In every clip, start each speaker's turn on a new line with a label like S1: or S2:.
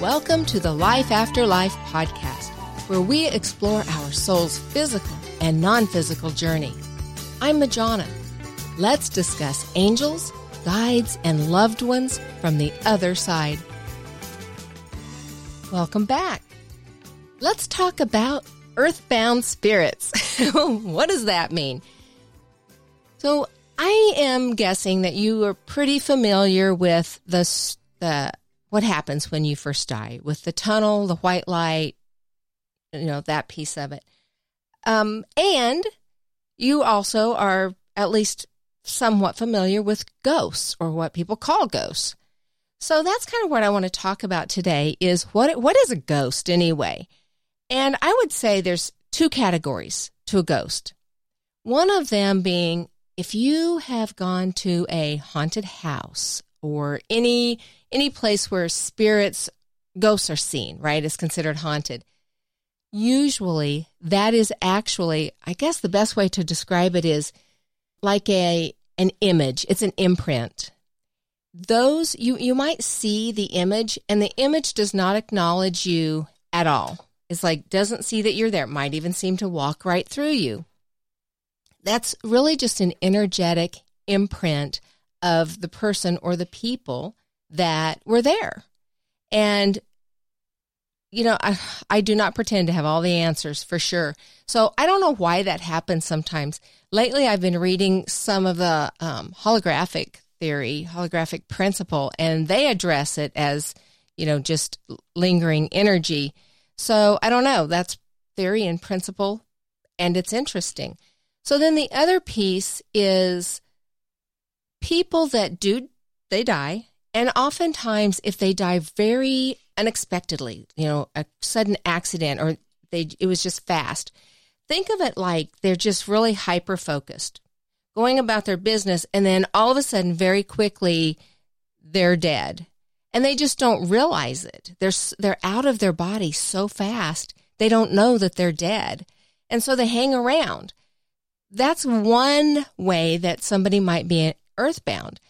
S1: Welcome to the Life After Life podcast, where we explore our soul's physical and non physical journey. I'm Majona. Let's discuss angels, guides, and loved ones from the other side. Welcome back. Let's talk about earthbound spirits. what does that mean? So, I am guessing that you are pretty familiar with the, the what happens when you first die with the tunnel, the white light, you know, that piece of it. Um, and you also are at least somewhat familiar with ghosts or what people call ghosts. So that's kind of what I want to talk about today is what what is a ghost anyway? And I would say there's two categories to a ghost. One of them being if you have gone to a haunted house or any any place where spirits ghosts are seen, right, is considered haunted. Usually that is actually, I guess the best way to describe it is like a an image. It's an imprint. Those you you might see the image and the image does not acknowledge you at all. It's like doesn't see that you're there. Might even seem to walk right through you. That's really just an energetic imprint of the person or the people that were there. And, you know, I, I do not pretend to have all the answers for sure. So I don't know why that happens sometimes. Lately, I've been reading some of the um, holographic theory, holographic principle, and they address it as, you know, just lingering energy. So I don't know. That's theory and principle, and it's interesting. So then the other piece is people that do they die and oftentimes if they die very unexpectedly you know a sudden accident or they it was just fast think of it like they're just really hyper focused going about their business and then all of a sudden very quickly they're dead. And they just don't realize it. They're they're out of their body so fast they don't know that they're dead. And so they hang around. That's one way that somebody might be earthbound.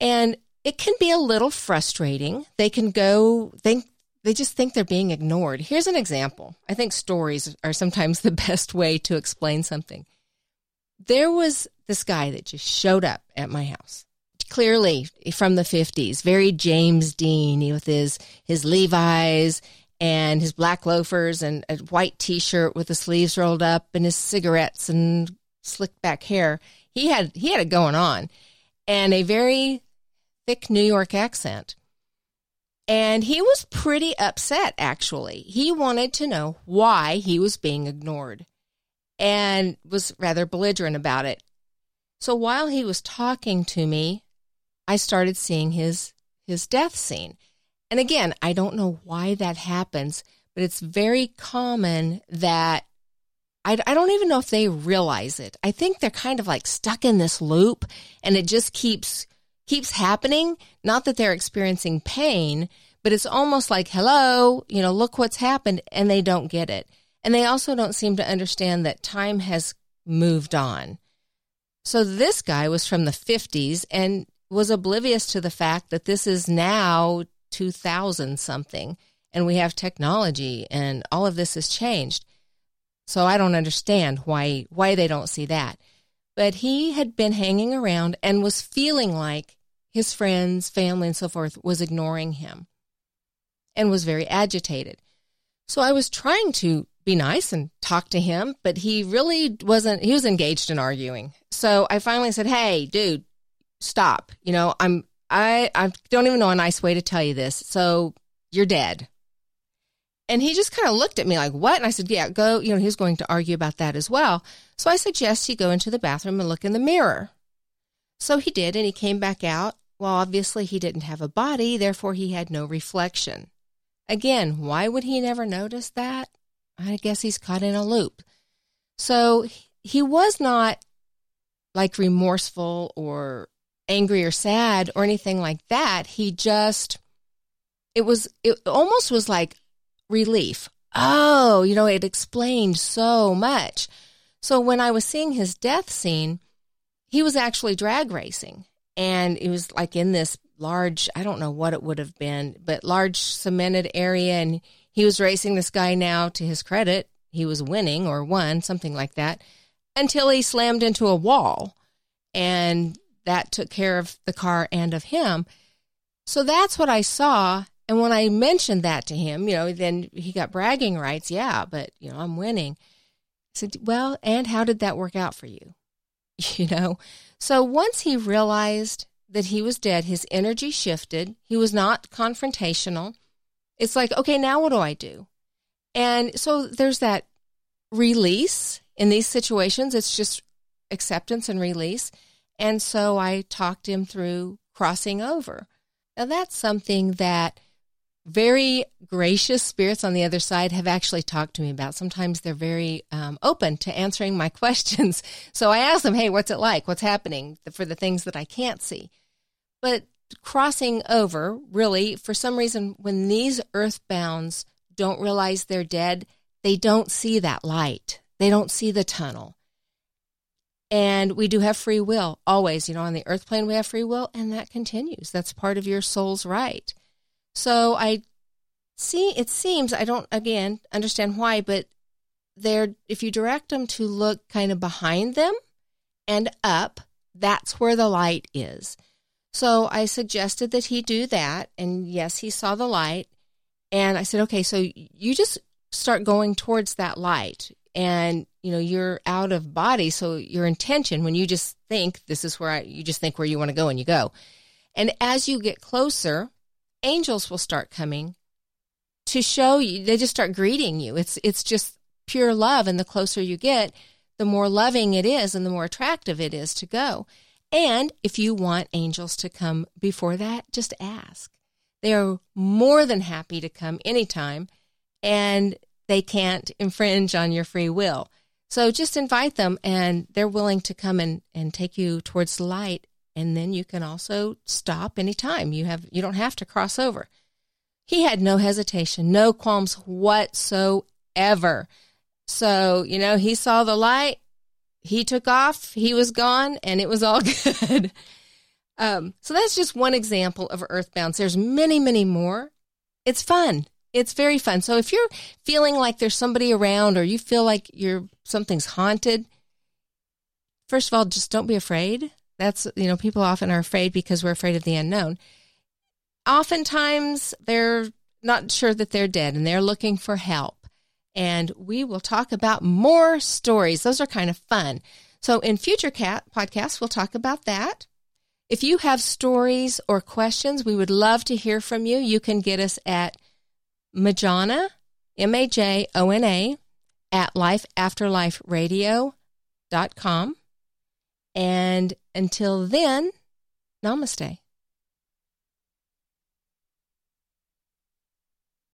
S1: And it can be a little frustrating. They can go think they just think they're being ignored. Here's an example. I think stories are sometimes the best way to explain something. There was this guy that just showed up at my house. Clearly from the 50s, very James Dean with his his Levi's and his black loafers and a white t-shirt with the sleeves rolled up and his cigarettes and slicked back hair he had he had it going on, and a very thick New York accent. And he was pretty upset, actually. He wanted to know why he was being ignored and was rather belligerent about it. So while he was talking to me, I started seeing his his death scene. And again, I don't know why that happens, but it's very common that I, I don't even know if they realize it. I think they're kind of like stuck in this loop and it just keeps keeps happening. Not that they're experiencing pain, but it's almost like, hello, you know, look what's happened. And they don't get it. And they also don't seem to understand that time has moved on. So this guy was from the 50s and was oblivious to the fact that this is now 2000 something and we have technology and all of this has changed. So I don't understand why why they don't see that. But he had been hanging around and was feeling like his friends, family, and so forth was ignoring him and was very agitated. So I was trying to be nice and talk to him, but he really wasn't, he was engaged in arguing. So I finally said, Hey, dude, stop. You know, I'm, I, I don't even know a nice way to tell you this. So you're dead. And he just kind of looked at me like, what? And I said, yeah, go. You know, he was going to argue about that as well. So I suggest he go into the bathroom and look in the mirror. So he did, and he came back out. Well, obviously, he didn't have a body, therefore, he had no reflection. Again, why would he never notice that? I guess he's caught in a loop. So he was not like remorseful or angry or sad or anything like that. He just, it was, it almost was like relief. Oh, you know, it explained so much. So when I was seeing his death scene, he was actually drag racing and it was like in this large, I don't know what it would have been, but large cemented area. And he was racing this guy now to his credit. He was winning or won, something like that, until he slammed into a wall. And that took care of the car and of him. So that's what I saw. And when I mentioned that to him, you know, then he got bragging rights. Yeah, but, you know, I'm winning. I said, well, and how did that work out for you? You know? So once he realized that he was dead, his energy shifted. He was not confrontational. It's like, okay, now what do I do? And so there's that release in these situations. It's just acceptance and release. And so I talked him through crossing over. Now that's something that very gracious spirits on the other side have actually talked to me about. Sometimes they're very um, open to answering my questions. So I ask them, hey, what's it like? What's happening for the things that I can't see? But crossing over, really, for some reason, when these earthbounds don't realize they're dead, they don't see that light. They don't see the tunnel. And we do have free will always. You know, on the earth plane, we have free will, and that continues. That's part of your soul's right. So I see, it seems, I don't, again, understand why, but they're, if you direct them to look kind of behind them and up, that's where the light is. So I suggested that he do that. And yes, he saw the light. And I said, okay, so you just start going towards that light. And, you know, you're out of body. So your intention, when you just think, this is where I, you just think where you want to go and you go. And as you get closer, angels will start coming to show you, they just start greeting you. It's, it's just pure love. And the closer you get, the more loving it is and the more attractive it is to go. And if you want angels to come before that, just ask. They are more than happy to come anytime, and they can't infringe on your free will. So just invite them, and they're willing to come and, and take you towards light. And then you can also stop anytime. You have you don't have to cross over. He had no hesitation, no qualms whatsoever. So, you know, he saw the light he took off, he was gone, and it was all good. um, so that's just one example of earthbounds. There's many, many more. It's fun. It's very fun. So if you're feeling like there's somebody around or you feel like you're something's haunted, first of all, just don't be afraid. That's, you know, people often are afraid because we're afraid of the unknown. Oftentimes they're not sure that they're dead and they're looking for help and we will talk about more stories. Those are kind of fun. So, in future cat podcasts, we'll talk about that. If you have stories or questions, we would love to hear from you. You can get us at Majona, M A J O N A, at lifeafterliferadio.com. And until then, namaste.